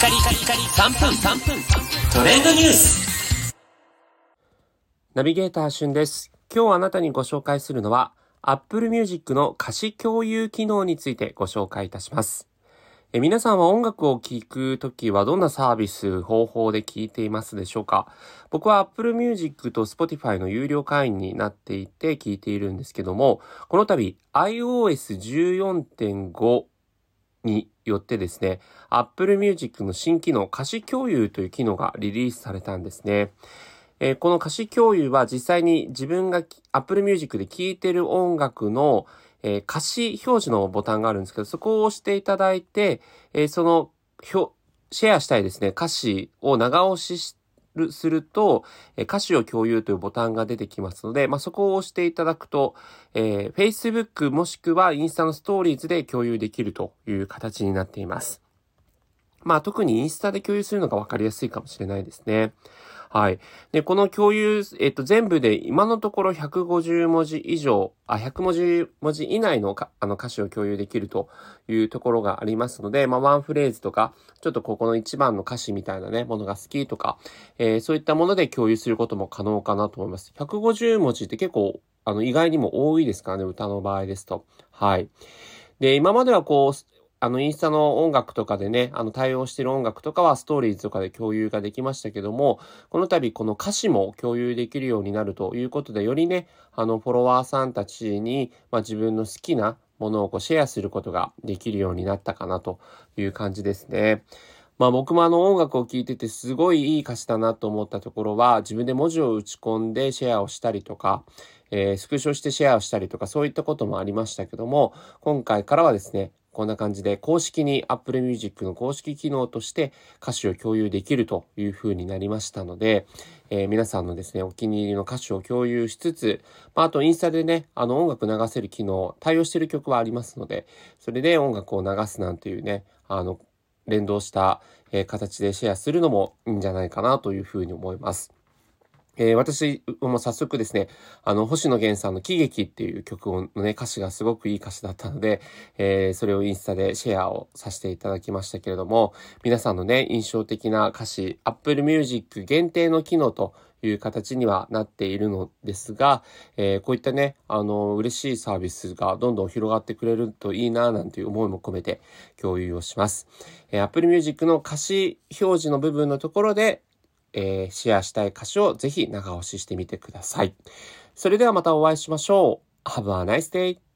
カリカリカリ3分3分トレンドニュースナビゲーターしゅんです。今日あなたにご紹介するのは Apple Music の歌詞共有機能についてご紹介いたします。え皆さんは音楽を聴くときはどんなサービス、方法で聴いていますでしょうか？僕は Apple Music と Spotify の有料会員になっていて聴いているんですけども、この度 iOS14.5 によってですね、Apple Music の新機能歌詞共有という機能がリリースされたんですね。えーこの歌詞共有は実際に自分が Apple Music で聴いてる音楽の、えー歌詞表示のボタンがあるんですけど、そこを押していただいて、えーその、シェアしたいですね、歌詞を長押ししるすると、え歌詞を共有というボタンが出てきますので、まあ、そこを押していただくと、えー Facebook もしくはインスタのストーリーズで共有できるという形になっています。まあ特にインスタで共有するのがわかりやすいかもしれないですね。はい。で、この共有、えっと、全部で今のところ150文字以上、あ、100文字文字以内のかあの歌詞を共有できるというところがありますので、まあワンフレーズとか、ちょっとここの一番の歌詞みたいなね、ものが好きとか、えーそういったもので共有することも可能かなと思います。150文字って結構、あの、意外にも多いですからね、歌の場合ですと。はい。で、今まではこう、あの、インスタの音楽とかでね、あの、対応してる音楽とかはストーリーズとかで共有ができましたけども、この度この歌詞も共有できるようになるということで、よりね、あの、フォロワーさんたちに、まあ、自分の好きなものをこうシェアすることができるようになったかなという感じですね。まあ僕もあの音楽を聴いててすごいいい歌詞だなと思ったところは自分で文字を打ち込んでシェアをしたりとか、えースクショしてシェアをしたりとかそういったこともありましたけども、今回からはですね、こんな感じで公式に Apple Music の公式機能として歌詞を共有できるという風になりましたので、えー皆さんのですね、お気に入りの歌詞を共有しつつ、まあ、あとインスタでね、あの音楽流せる機能、対応してる曲はありますので、それで音楽を流すなんていうね、あの、連動した、え形でシェアするのもいいんじゃないかなというふうに思います。えー私も早速ですね、あの、星野源さんの喜劇っていう曲のね、歌詞がすごくいい歌詞だったので、えーそれをインスタでシェアをさせていただきましたけれども、皆さんのね、印象的な歌詞、Apple Music 限定の機能という形にはなっているのですが、えーこういったね、あの、嬉しいサービスがどんどん広がってくれるといいな、なんていう思いも込めて共有をします。えー Apple Music の歌詞表示の部分のところで、えーシェアしたい歌詞をぜひ長押ししてみてください。それではまたお会いしましょう。Have a nice day!